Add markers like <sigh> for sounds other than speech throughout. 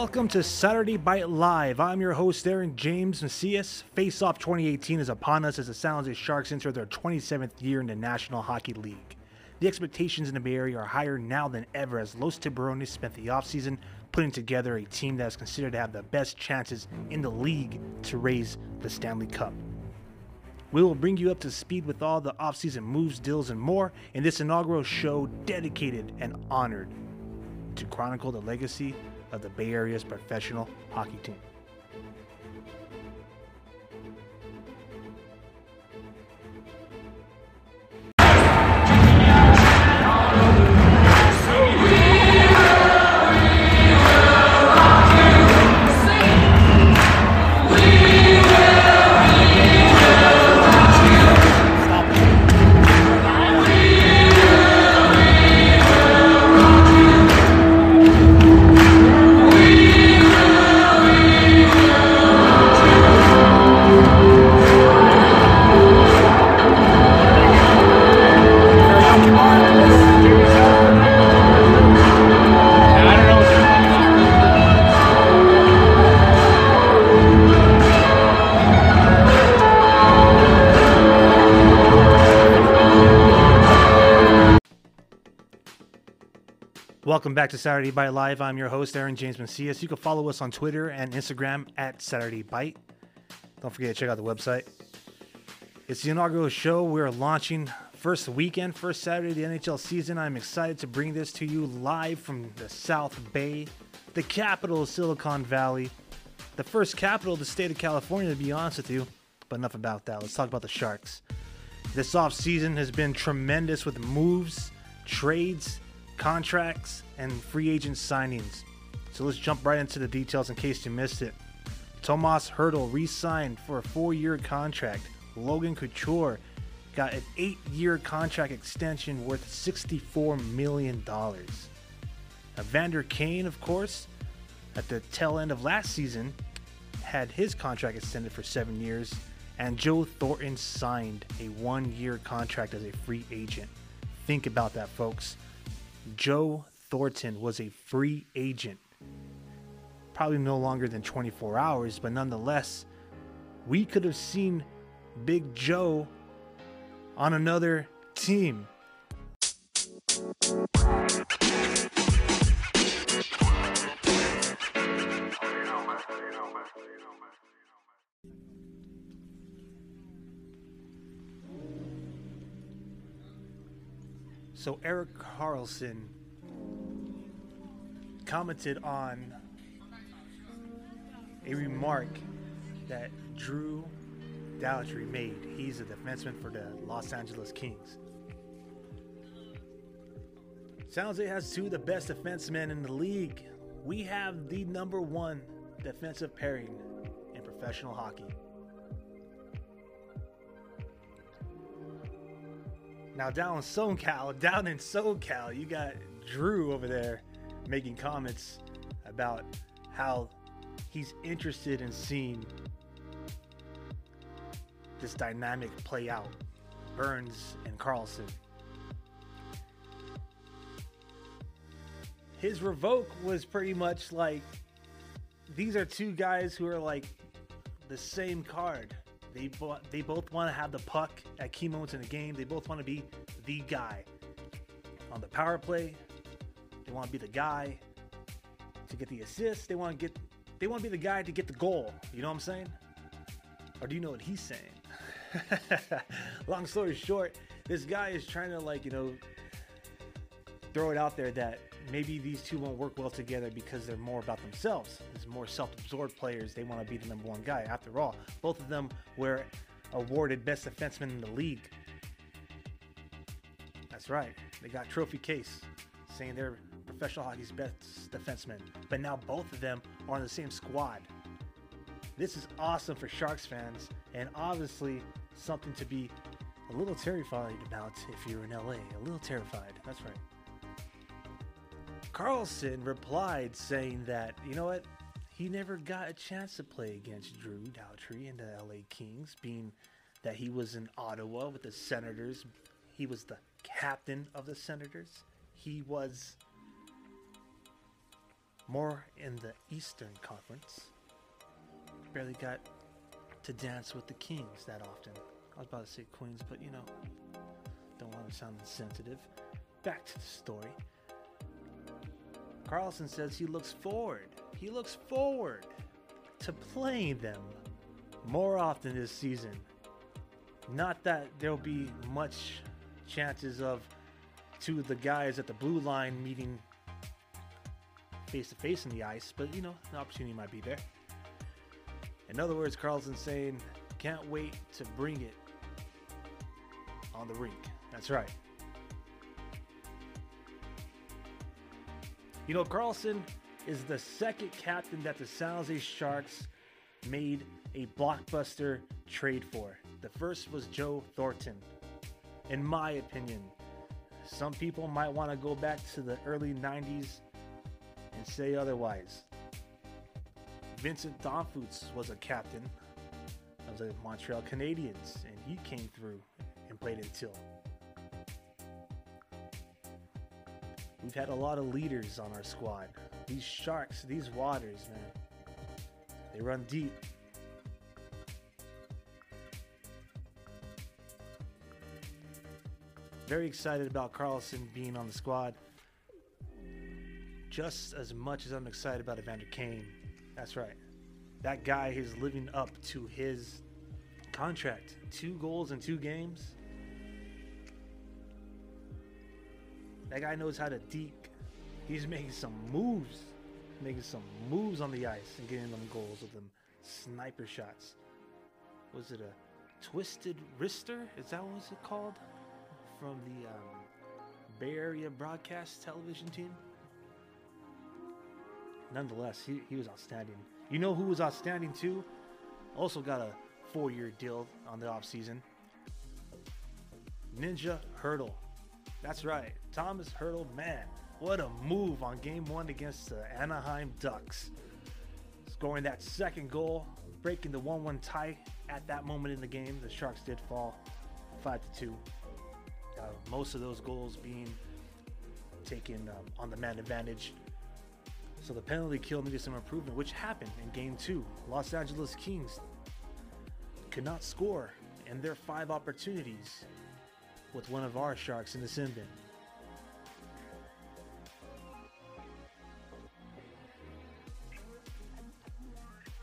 Welcome to Saturday Bite Live. I'm your host, Aaron James Macias. Face Off 2018 is upon us as the San Jose Sharks enter their 27th year in the National Hockey League. The expectations in the Bay Area are higher now than ever as Los Tiburones spent the offseason putting together a team that is considered to have the best chances in the league to raise the Stanley Cup. We will bring you up to speed with all the offseason moves, deals, and more in this inaugural show dedicated and honored to chronicle the legacy of the Bay Area's professional hockey team. Welcome back to Saturday Bite Live. I'm your host, Aaron James Macias. You can follow us on Twitter and Instagram at Saturday Bite. Don't forget to check out the website. It's the inaugural show. We're launching first weekend, first Saturday of the NHL season. I'm excited to bring this to you live from the South Bay, the capital of Silicon Valley, the first capital of the state of California, to be honest with you. But enough about that. Let's talk about the Sharks. This offseason has been tremendous with moves, trades, contracts, and free agent signings. So let's jump right into the details in case you missed it. Tomas Hertl re signed for a four year contract. Logan Couture got an eight year contract extension worth $64 million. Now, Vander Kane, of course, at the tail end of last season, had his contract extended for seven years, and Joe Thornton signed a one year contract as a free agent. Think about that, folks. Joe Thornton was a free agent. Probably no longer than 24 hours, but nonetheless, we could have seen Big Joe on another team. So Erik Karlsson commented on a remark that Drew Doughty made. He's a defenseman for the Los Angeles Kings. San Jose has two of the best defensemen in the league. We have the number one defensive pairing in professional hockey. Now down in SoCal, down in SoCal, you got Drew over there making comments about how he's interested in seeing this dynamic play out. Burns and Karlsson. His revoke was pretty much like these are two guys who are like the same card. They bo- they both want to have the puck at key moments in the game. They both want to be the guy on the power play. They want to be the guy to get the assist. They want to get they want to be the guy to get the goal. You know what I'm saying? Or do you know what he's saying? <laughs> Long story short, this guy is trying to like, you know, throw it out there that maybe these two won't work well together because they're more about themselves. There's more self-absorbed players. They want to be the number one guy. After all, both of them were awarded best defenseman in the league. That's right. They got trophy case saying they're professional hockey's best defensemen. But now both of them are on the same squad. This is awesome for Sharks fans, and obviously something to be a little terrified about if you're in LA. A little terrified. That's right. Karlsson replied saying that, you know what? He never got a chance to play against Drew Doughty and the LA Kings, being that he was in Ottawa with the Senators. He was the captain of the Senators. He was more in the Eastern Conference. Barely got to dance with the Kings that often. I was about to say Queens, but you know, don't want to sound insensitive. Back to the story. Karlsson says he looks forward. He looks forward to playing them more often this season. Not that there'll be much chances of two of the guys at the blue line meeting face to face in the ice, but you know, the opportunity might be there. In other words, Karlsson saying, can't wait to bring it on the rink. That's right. You know, Karlsson is the second captain that the San Jose Sharks made a blockbuster trade for. The first was Joe Thornton. In my opinion, some people might want to go back to the early 90s and say otherwise. Vincent Damphousse was a captain of the Montreal Canadiens, and he came through and played until. We've had a lot of leaders on our squad. These sharks, these waters, man, they run deep. Very excited about Karlsson being on the squad. Just as much as I'm excited about Evander Kane. That's right. That guy is living up to his contract. Two goals in two games. That guy knows how to deke. He's making some moves. Making some moves on the ice and getting them goals with them sniper shots. Was it a twisted wrister? Is that what was it called? From the um, Bay Area broadcast television team? Nonetheless, he, he was outstanding. You know who was outstanding too? Also got a four year deal on the offseason. Ninja Hertl. That's right. Thomas Hertl, man, what a move on game one against the Anaheim Ducks. Scoring that second goal, breaking the 1 1 tie at that moment in the game. The Sharks did fall 5 2. Uh, most of those goals being taken um, on the man advantage. So the penalty kill needed some improvement, which happened in game two. Los Angeles Kings could not score in their five opportunities with one of our Sharks in the sin bin.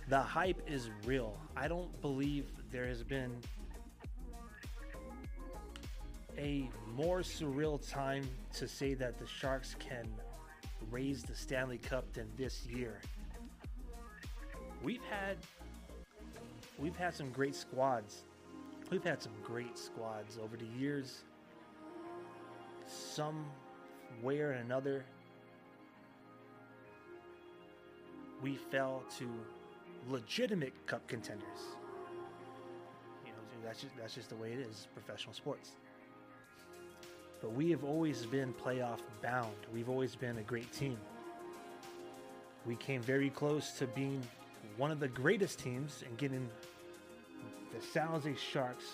The hype is real. I don't believe there has been a more surreal time to say that the Sharks can raise the Stanley Cup than this year. We've had we've had some great squads. We've had some great squads over the years. Some way or another we fell to legitimate cup contenders. You know, that's just that's just the way it is, professional sports. But we have always been playoff bound. We've always been a great team. We came very close to being one of the greatest teams and getting the San Jose Sharks.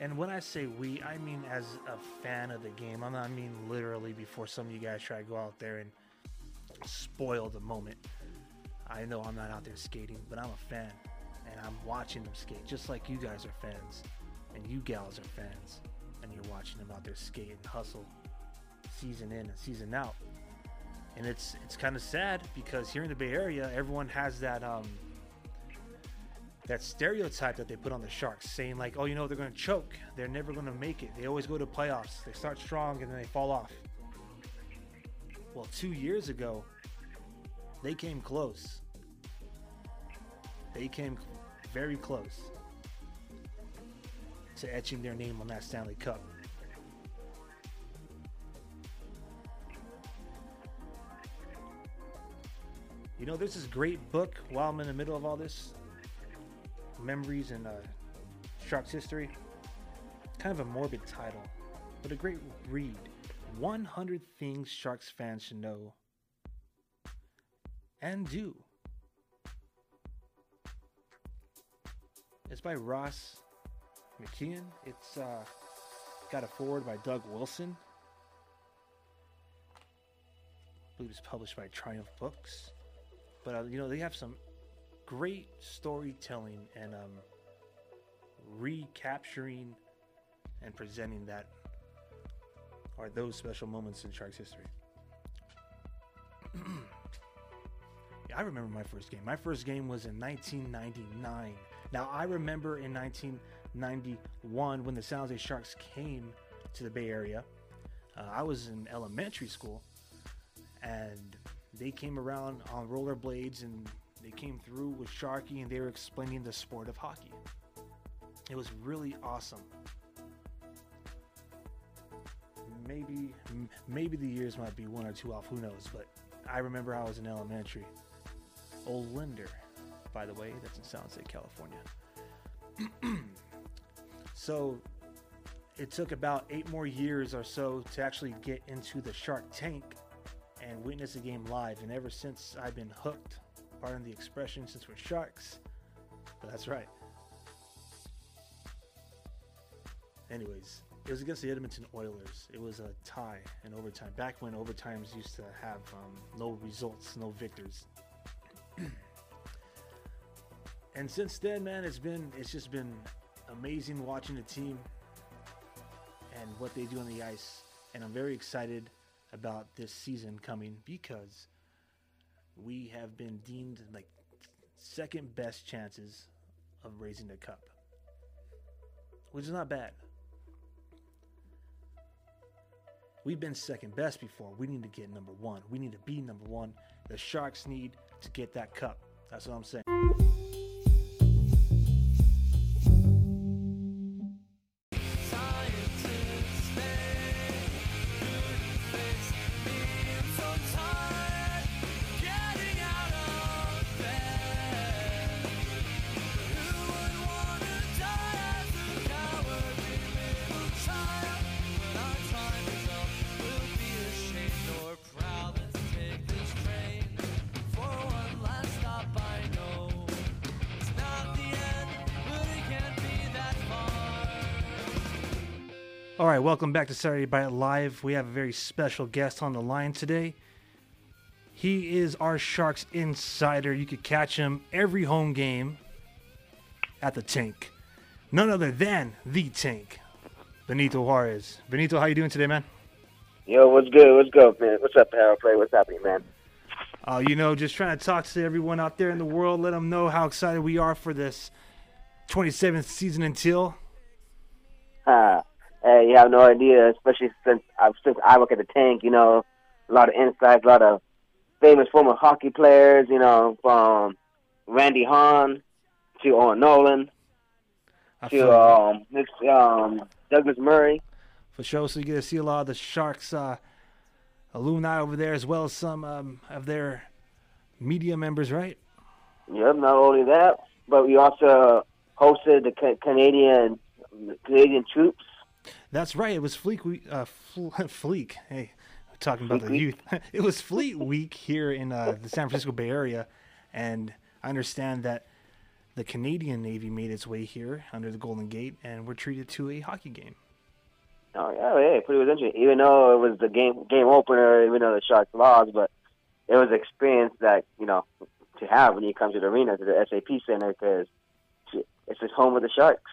And when I say we, I mean as a fan of the game. I mean literally before some of you guys try to go out there and spoil the moment. I know I'm not out there skating, but I'm a fan and I'm watching them skate just like you guys are fans and you gals are fans and you're watching them out there skate and hustle season in and season out. And it's it's kind of sad because here in the Bay Area, everyone has that um that stereotype that they put on the Sharks, saying like, "Oh, you know, they're going to choke. They're never going to make it. They always go to playoffs. They start strong and then they fall off." Well, two years ago, they came close. They came very close to etching their name on that Stanley Cup. You know, there's this great book while I'm in the middle of all this memories and uh, Sharks history. Kind of a morbid title, but a great read 100 Things Sharks fans should know and do. It's by Ross McKeon. It's uh, got a forward by Doug Wilson. I believe it's published by Triumph Books. But uh, you know they have some great storytelling and um, recapturing and presenting that are those special moments in Sharks history. <clears throat> I remember my first game. My first game was in 1999. Now, I remember in 1991 when the San Jose Sharks came to the Bay Area. Uh, I was in elementary school, and they came around on rollerblades and they came through with Sharkie and they were explaining the sport of hockey. It was really awesome. Maybe, maybe the years might be one or two off. Who knows? But I remember I was in elementary. Olinder, by the way, that's in San Jose, California. <clears throat> so it took about eight more years or so to actually get into the Shark Tank and witness a game live. And ever since I've been hooked, pardon the expression, since we're sharks. But that's right. Anyways, it was against the Edmonton Oilers. It was a tie in overtime. Back when overtimes used to have um, no results, no victors. <clears throat> and since then, man, it's been it's just been amazing watching the team and what they do on the ice. And I'm very excited about this season coming because we have been deemed like second best chances of raising the cup, which is not bad. We've been second best before. We need to get number one. We need to be number one. The Sharks need to get that cup. That's what I'm saying. All right, welcome back to Saturday Bite Live. We have a very special guest on the line today. He is our Sharks insider. You could catch him every home game at the Tank. None other than the Tank, Benito Juarez. Benito, how you doing today, man? Yo, what's good? What's good, man? What's up, Power Play? What's happening, man? Uh, you know, just trying to talk to everyone out there in the world, let them know how excited we are for this 27th season until. Uh, you have no idea, especially since I, since I work at the tank, you know, a lot of insights, a lot of famous former hockey players, you know, from Randy Hahn to Owen Nolan I to um, um, Douglas Murray. for sure. So you get to see a lot of the Sharks uh, alumni over there, as well as some um, of their media members, right? Yep, not only that, but we also hosted the Ca- Canadian Canadian troops. That's right. It was Fleek Week. Uh, Fl- <laughs> Fleek. Hey, talking about Fleek the Week? youth. <laughs> it was Fleet Week here in uh, the San Francisco Bay Area, and I understand that the Canadian Navy made its way here under the Golden Gate, and we're treated to a hockey game. Oh yeah, yeah, pretty was interesting. Even though it was the game game opener, even though the Sharks lost, but it was an experience that you know to have when you come to the arena to the SAP Center because it's the home of the Sharks.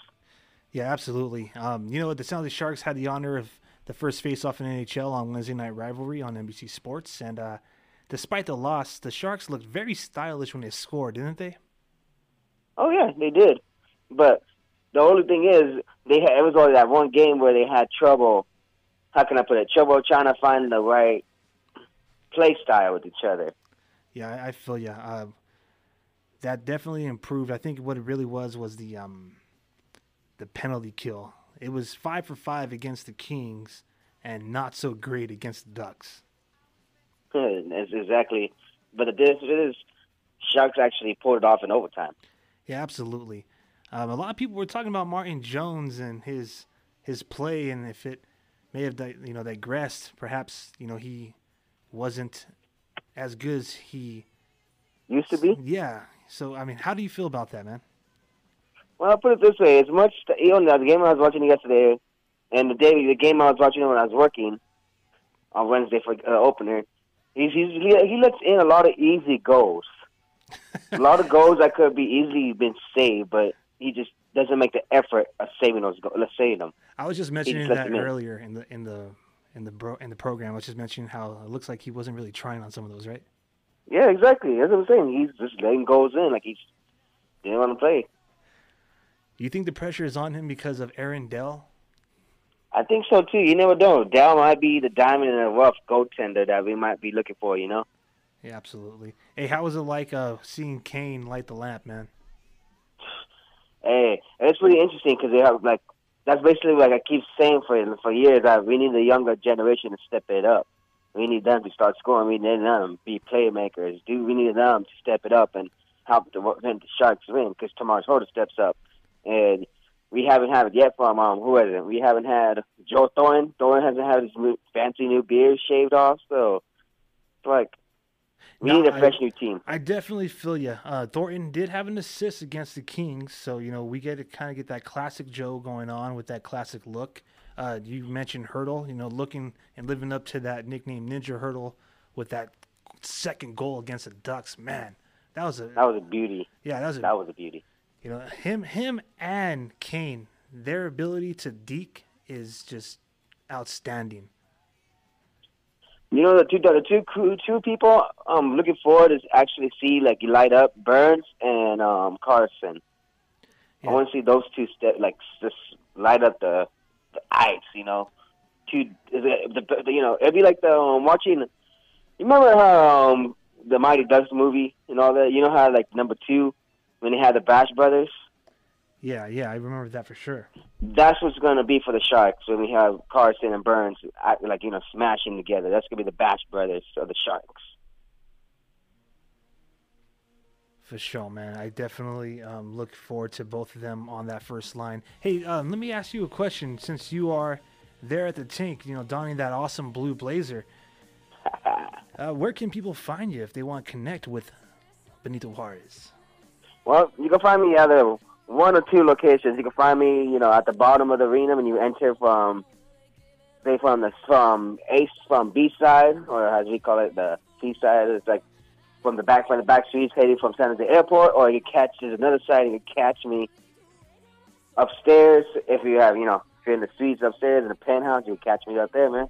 Yeah, absolutely. Um, you know what? The San Jose Sharks had the honor of the first face-off in NHL on Wednesday Night Rivalry on NBC Sports, and uh, despite the loss, the Sharks looked very stylish when they scored, didn't they? Oh yeah, they did. But the only thing is, they had, it was only that one game where they had trouble. How can I put it? Trouble trying to find the right play style with each other. Yeah, I, feel you. Uh, that definitely improved. I think what it really was was the um, the penalty kill. It was five for five against the Kings, and not so great against the Ducks. Good, exactly. But the difference is, Sharks actually pulled it off in overtime. Yeah, absolutely. Um, a lot of people were talking about Martin Jones and his his play, and if it may have you know digressed, perhaps you know he wasn't as good as he. Used to be. Yeah. So I mean, how do you feel about that, man? Well, I'll put it this way: as much you know, the game I was watching yesterday, and the day the game I was watching when I was working on Wednesday for uh, opener, he's, he's he, he lets in a lot of easy goals. a lot of goals that could be easily been saved, but he just doesn't make the effort of saving those goals. Let's save them. I was just mentioning that him in. earlier in the in the in the bro in the program. I was just mentioning how it looks like he wasn't really trying on some of those, right? Yeah, exactly. That's what I'm saying. He's just letting goals in, like he's didn't want to play. Do you think the pressure is on him because of Aaron Dell? I think so too. You never know. Dell might be the diamond in the rough goaltender that we might be looking for. You know. Yeah, absolutely. Hey, how was it like uh, seeing Kane light the lamp, man? Hey, it's pretty interesting because they have like that's basically like I keep saying for for years that we need the younger generation to step it up. We need them to start scoring. We need them to be playmakers. Do we need them to step it up and help the the Sharks win because tomorrow's Hoda steps up, and we haven't had it yet from um who is it? We haven't had Joe Thornton. Thornton hasn't had his new, fancy new beard shaved off, so it's like we No, need a fresh new team. I definitely feel you. Uh, Thornton did have an assist against the Kings, so you know we get to kind of get that classic Joe going on with that classic look. Uh, you mentioned Hertl, you know, looking and living up to that nickname Ninja Hertl with that second goal against the Ducks. Man, that was a That was a beauty. yeah, that was a That was a beauty. You know him him and Kane, their ability to deke is just outstanding. You know the two the two crew two people I'm looking forward is actually see like you light up Burns and um Carson. Yeah. I want to see those two step like just light up the the ice. You know, two the, the you know it'd be like the um, watching. You remember how um, the Mighty Ducks movie and all that? You know how like number two when they had the Bash Brothers. Yeah, yeah, I remember that for sure. That's what's going to be for the Sharks when we have Carson and Burns like you know smashing together. That's going to be the Bash Brothers of the Sharks. For sure, man. I definitely um, look forward to both of them on that first line. Hey, um, let me ask you a question. Since you are there at the tank, you know, donning that awesome blue blazer, <laughs> uh, where can people find you if they want to connect with Benito Juarez? Well, you can find me either one or two locations. You can find me, you know, at the bottom of the arena when you enter from, say, from the from Ace from B side, or as we call it, the C side. It's like from the back from the back streets heading from San Jose Airport, or you catch there's another side. You can catch me upstairs if you have, you know, if you're in the suites upstairs in the penthouse. You can catch me up there, man.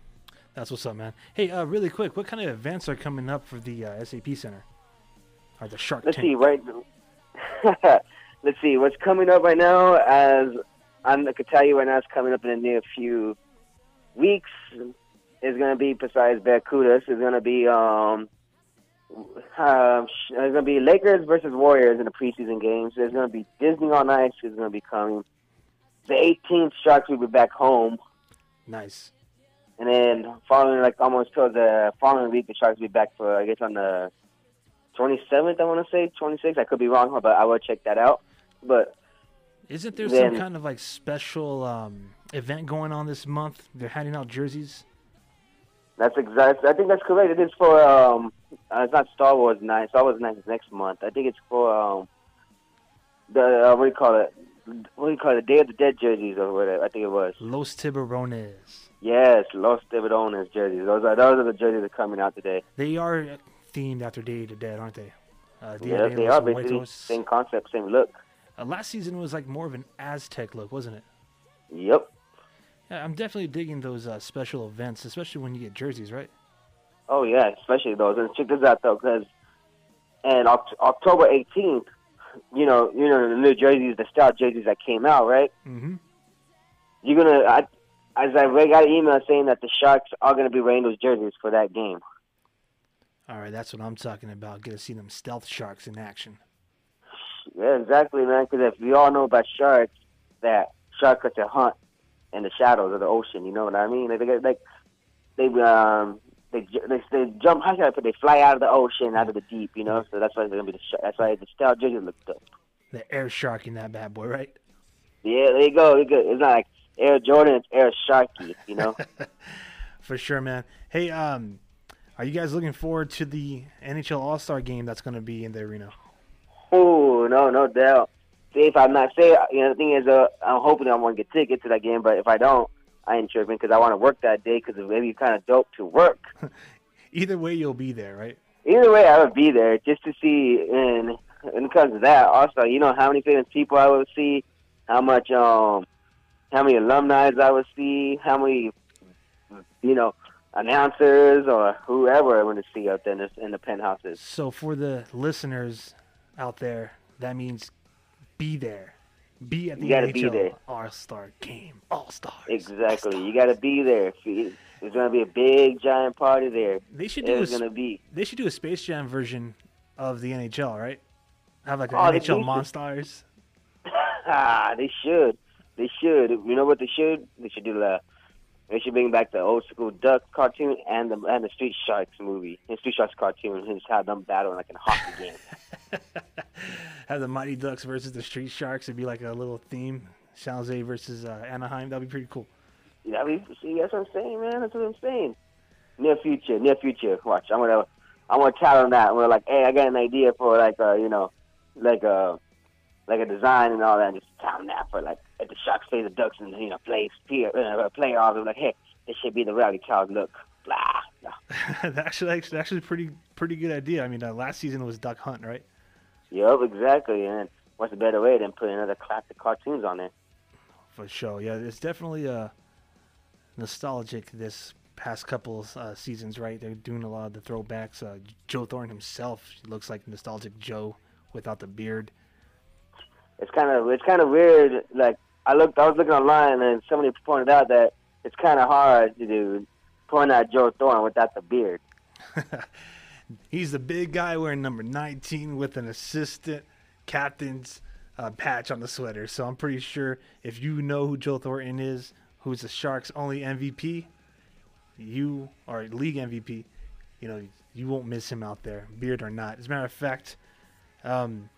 That's what's up, man. Hey, uh, really quick, what kind of events are coming up for the uh, SAP Center? Or the Shark Let's Tank? see, right. <laughs> Let's see what's coming up right now. As I'm, I could tell you right now, it's coming up in the near few weeks. Is going to be besides Barracudas. Is going to be um, uh, there's going to be Lakers versus Warriors in the preseason games. There's going to be Disney on Ice is going to be coming. The 18th Sharks will be back home, Nice. and then following like almost till the following week, the Sharks will be back for I guess on the 27th. I want to say 26th. I could be wrong, but I will check that out. But Isn't there Then- some kind of like special um, event going on this month? They're handing out jerseys. That's exact. I think that's correct. It is for um, uh, it's not Star Wars night. Star Wars night is next month. I think it's for um, the uh, what do you call it? What do you call it? Day of the Dead jerseys or whatever. I think it was. Los Tiburones. Yes, Los Tiburones jerseys. Those are those are the jerseys that are coming out today. They are themed after Day of the Dead, aren't they? Uh, Yeah, they are basically Muertos. same concept, same look. Uh, last season was like more of an Aztec look, wasn't it? Yep. Yeah, I'm definitely digging those uh, special events, especially when you get jerseys, right? Oh yeah, especially those. And check this out though, because and Oct- October 18th, you know, you know the new jerseys, the style jerseys that came out, right? Mm-hmm. You're gonna, I, as I read, got an email saying that the Sharks are gonna be wearing those jerseys for that game. All right, that's what I'm talking about. Get to see them stealth sharks in action. Yeah, exactly, man. Because if we all know about sharks, that sharks like to hunt in the shadows of the ocean. You know what I mean? Like, they get- like they um they they, they jump. How should I put? They fly out of the ocean, out of the deep. You know, so that's why they're gonna be the. Shark. That's why the stealth jerseys look dope. The air shark in that bad boy, right? Yeah, there you go. There you go. It's not like Air Jordan, it's Air Sharky. You know. <laughs> For sure, man. Hey, um, are you guys looking forward to the NHL All Star game that's going to be in the arena? Oh no, no doubt. See, if I'm not say, you know, the thing is, uh, I'm hoping I want to get tickets to that game. But if I don't, I ain't tripping because I want to work that day because it may be kind of dope to work. <laughs> Either way, you'll be there, right? either way, I would be there just to see. And and because of that, also, you know how many famous people I would see, how much um, how many alumni I would see, how many, you know, announcers or whoever I want to see out there in the, in the penthouses. So for the listeners out there, that means be there. Be at the You gotta be there. NHL All Star Game. All Stars. Exactly, you got to be there. There's gonna be a big giant party there. They should do a, gonna be. they should do a Space Jam version of the NHL, right? Have like an Oh, NHL. Monstars. <laughs> Ah, they should. They should. You know what they should? They should do the. They should bring back the old school Duck cartoon and the and the Street Sharks movie. And Street Sharks cartoon and just have them battle like in a hockey game. <laughs> Have the Mighty Ducks versus the Street Sharks. It'd be like a little theme. San Jose versus uh, Anaheim. That'd be pretty cool. Yeah, I mean, see, that's what I'm saying, man. That's what I'm saying. Near future, near future. Watch, I'm gonna, I'm gonna tell them that. We're like, hey, I got an idea for like a, you know, like a, like a design and all that. And just tell them that for like, if the Sharks play the Ducks and you know play uh, play off. They're like, hey, this should be the rally child look. Blah. blah. <laughs> actually, actually, actually, pretty pretty good idea. I mean, uh, last season was Duck Hunt, right? Yep, exactly. And what's a better way than putting another classic cartoons on there? For sure. Yeah, it's definitely uh, nostalgic this past couple uh, seasons, right? They're doing a lot of the throwbacks. Uh, Joe Thorne himself looks like nostalgic Joe without the beard. it's kind of it's kind of weird. Like I looked, I was looking online, and somebody pointed out that it's kind of hard to do point out Joe Thorne without the beard. <laughs> He's the big guy wearing number 19 with an assistant captain's uh, patch on the sweater. So I'm pretty sure if you know who Joe Thornton is, who's the Sharks' only MVP, you are league MVP. You know you won't miss him out there, beard or not. As a matter of fact, um,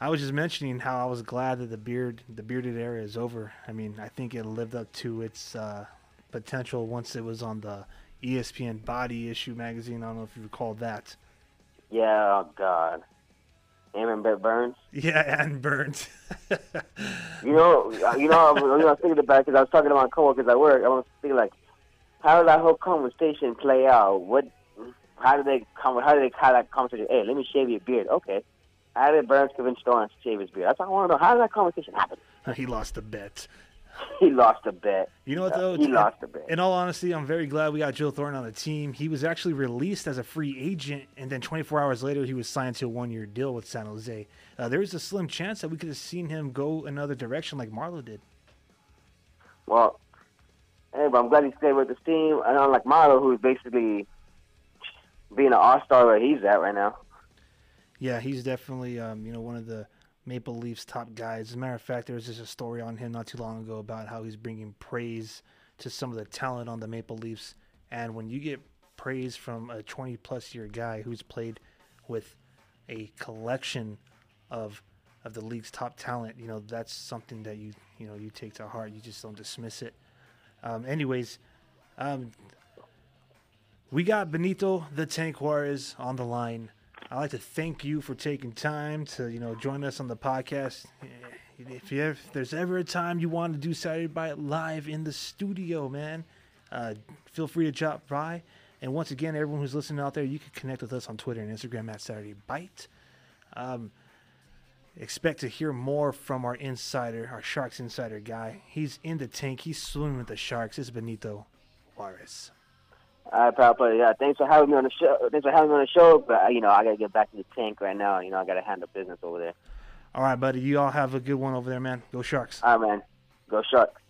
I was just mentioning how I was glad that the beard, the bearded era is over. I mean, I think it lived up to its uh, potential once it was on the ESPN Body Issue magazine. I don't know if you recall that. Yeah, oh God, Aaron Burns. <laughs> Yeah, and Burns. You know, uh, you know, I was, I was thinking about because I was talking to my coworkers at work. I was thinking like, how did that whole conversation play out? What, how did they come? How did they have that conversation? Hey, let me shave your beard. Okay. How did Burns convince Thorne to shave his beard? That's what I want to know. How did that conversation happen? <laughs> he lost a bet. <laughs> He lost a bet. You know what though? He lost a bet. In all honesty, I'm very glad we got Joe Thornton on the team. He was actually released as a free agent, and then 24 hours later, he was signed to a one-year deal with San Jose. Uh, there is a slim chance that we could have seen him go another direction like Marleau did. Well, hey, but I'm glad he stayed with this team. And unlike Marleau, who's basically being an all-star where he's at right now. Yeah, he's definitely um, you know one of the Maple Leafs top guys. As a matter of fact, there was just a story on him not too long ago about how he's bringing praise to some of the talent on the Maple Leafs. And when you get praise from a 20 plus year guy who's played with a collection of of the league's top talent, you know that's something that you you know you take to heart. You just don't dismiss it. Um, anyways, um, we got Benito the Tank Juarez on the line. I'd like to thank you for taking time to, you know, join us on the podcast. If, if there's ever a time you want to do Saturday Bite live in the studio, man, uh, feel free to drop by. And once again, everyone who's listening out there, you can connect with us on Twitter and Instagram at Saturday Bite. Um, expect to hear more from our insider, our Sharks insider guy. He's in the tank. He's swimming with the Sharks. It's Benito Juarez. All right, pal, but yeah, thanks for having me on the show. Thanks for having me on the show. But uh, you know, I gotta get back to the tank right now. You know, I gotta handle business over there. All right, buddy. You all have a good one over there, man. Go Sharks. All right, man. Go Sharks.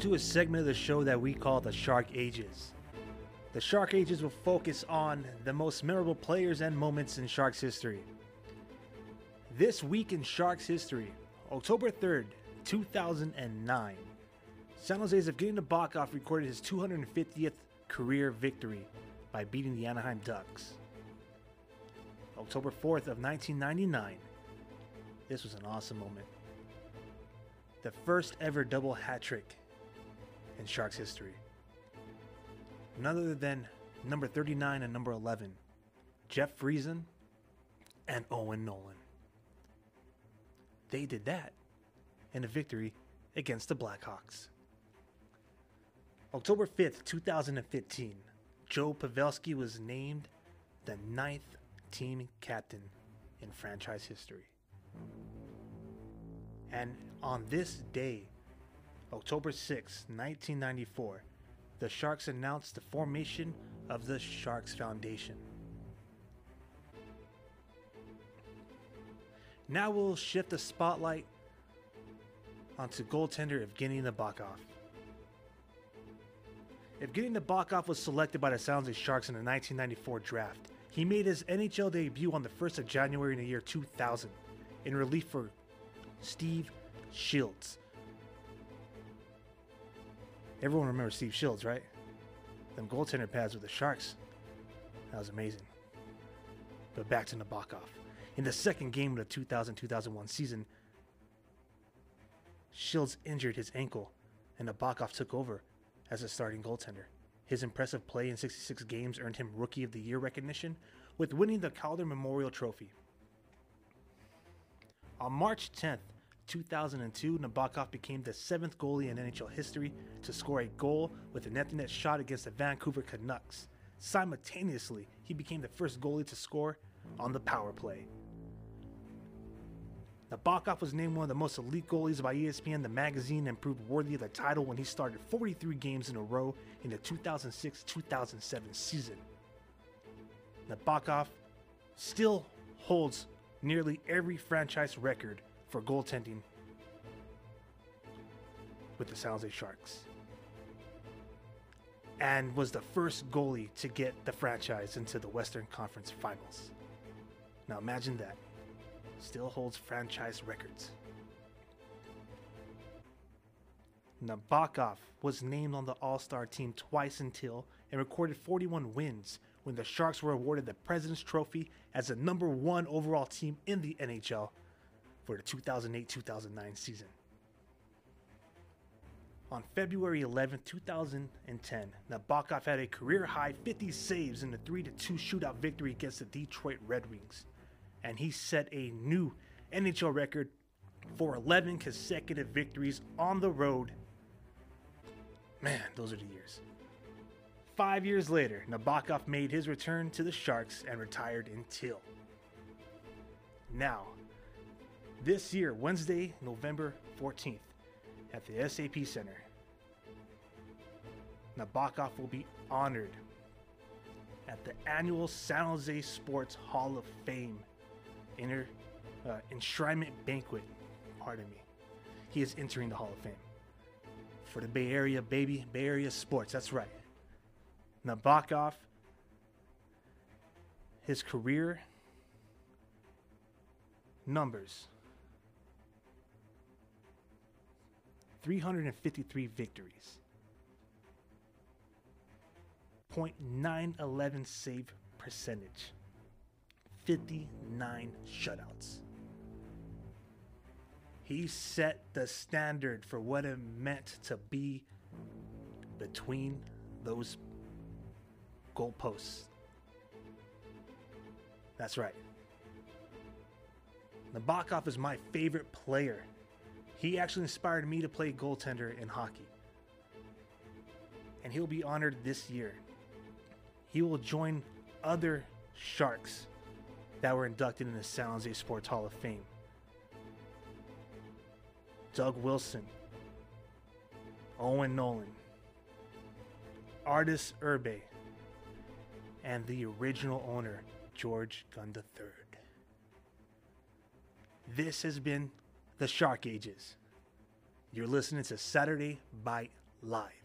To a segment of the show that we call the Shark Ages. The Shark Ages will focus on the most memorable players and moments in Sharks history. This week in Sharks history, October 3rd, 2009, San Jose's Evgeny Nabokov recorded his 250th career victory by beating the Anaheim Ducks. October 4th of 1999, this was an awesome moment. The first ever double hat trick in Sharks history. None other than number 39 and number 11, Jeff Friesen and Owen Nolan. They did that in a victory against the Blackhawks. October 5th, 2015, Joe Pavelski was named the ninth team captain in franchise history. And on this day, October 6, 1994, the Sharks announced the formation of the Sharks Foundation. Now we'll shift the spotlight onto goaltender Evgeny Nabokov. Evgeny Nabokov was selected by the San Jose Sharks in the 1994 draft. He made his NHL debut on the 1st of January in the year 2000 in relief for Steve Shields. Everyone remembers Steve Shields, right? Them goaltender pads with the Sharks. That was amazing. But back to Nabokov. In the second game of the 2000 2001 season, Shields injured his ankle, and Nabokov took over as a starting goaltender. His impressive play in 66 games earned him Rookie of the Year recognition, with winning the Calder Memorial Trophy. On March 10th, 2002, Nabokov became the seventh goalie in NHL history to score a goal with an empty net shot against the Vancouver Canucks. Simultaneously, he became the first goalie to score on the power play. Nabokov was named one of the most elite goalies by ESPN, the magazine, and proved worthy of the title when he started 43 games in a row in the 2006 2007 season. Nabokov still holds nearly every franchise record for goaltending with the San Jose Sharks. And was the first goalie to get the franchise into the Western Conference Finals. Now imagine that still holds franchise records. Nabokov was named on the All Star team twice until and recorded 41 wins when the Sharks were awarded the President's Trophy as the number one overall team in the NHL for the 2008 2009 season. On February 11, 2010, Nabokov had a career high 50 saves in a 3 2 shootout victory against the Detroit Red Wings and he set a new NHL record for 11 consecutive victories on the road. Man, those are the years. Five years later, Nabokov made his return to the Sharks and retired in Till. Now, this year, Wednesday, November 14th, at the SAP Center, Nabokov will be honored at the annual San Jose Sports Hall of Fame inner uh, enshrinement banquet. Pardon me. He is entering the Hall of Fame for the Bay Area, baby. Bay Area sports. That's right. Nabokov, his career numbers 353 victories, 0.911 save percentage. 59 shutouts. He set the standard for what it meant to be between those goalposts. That's right. Nabokov is my favorite player. He actually inspired me to play goaltender in hockey. And he'll be honored this year. He will join other Sharks that were inducted in the San Jose Sports Hall of Fame. Doug Wilson, Owen Nolan, Artis Irbe, and the original owner, George Gund III. This has been the Shark Ages. You're listening to Saturday Bite Live.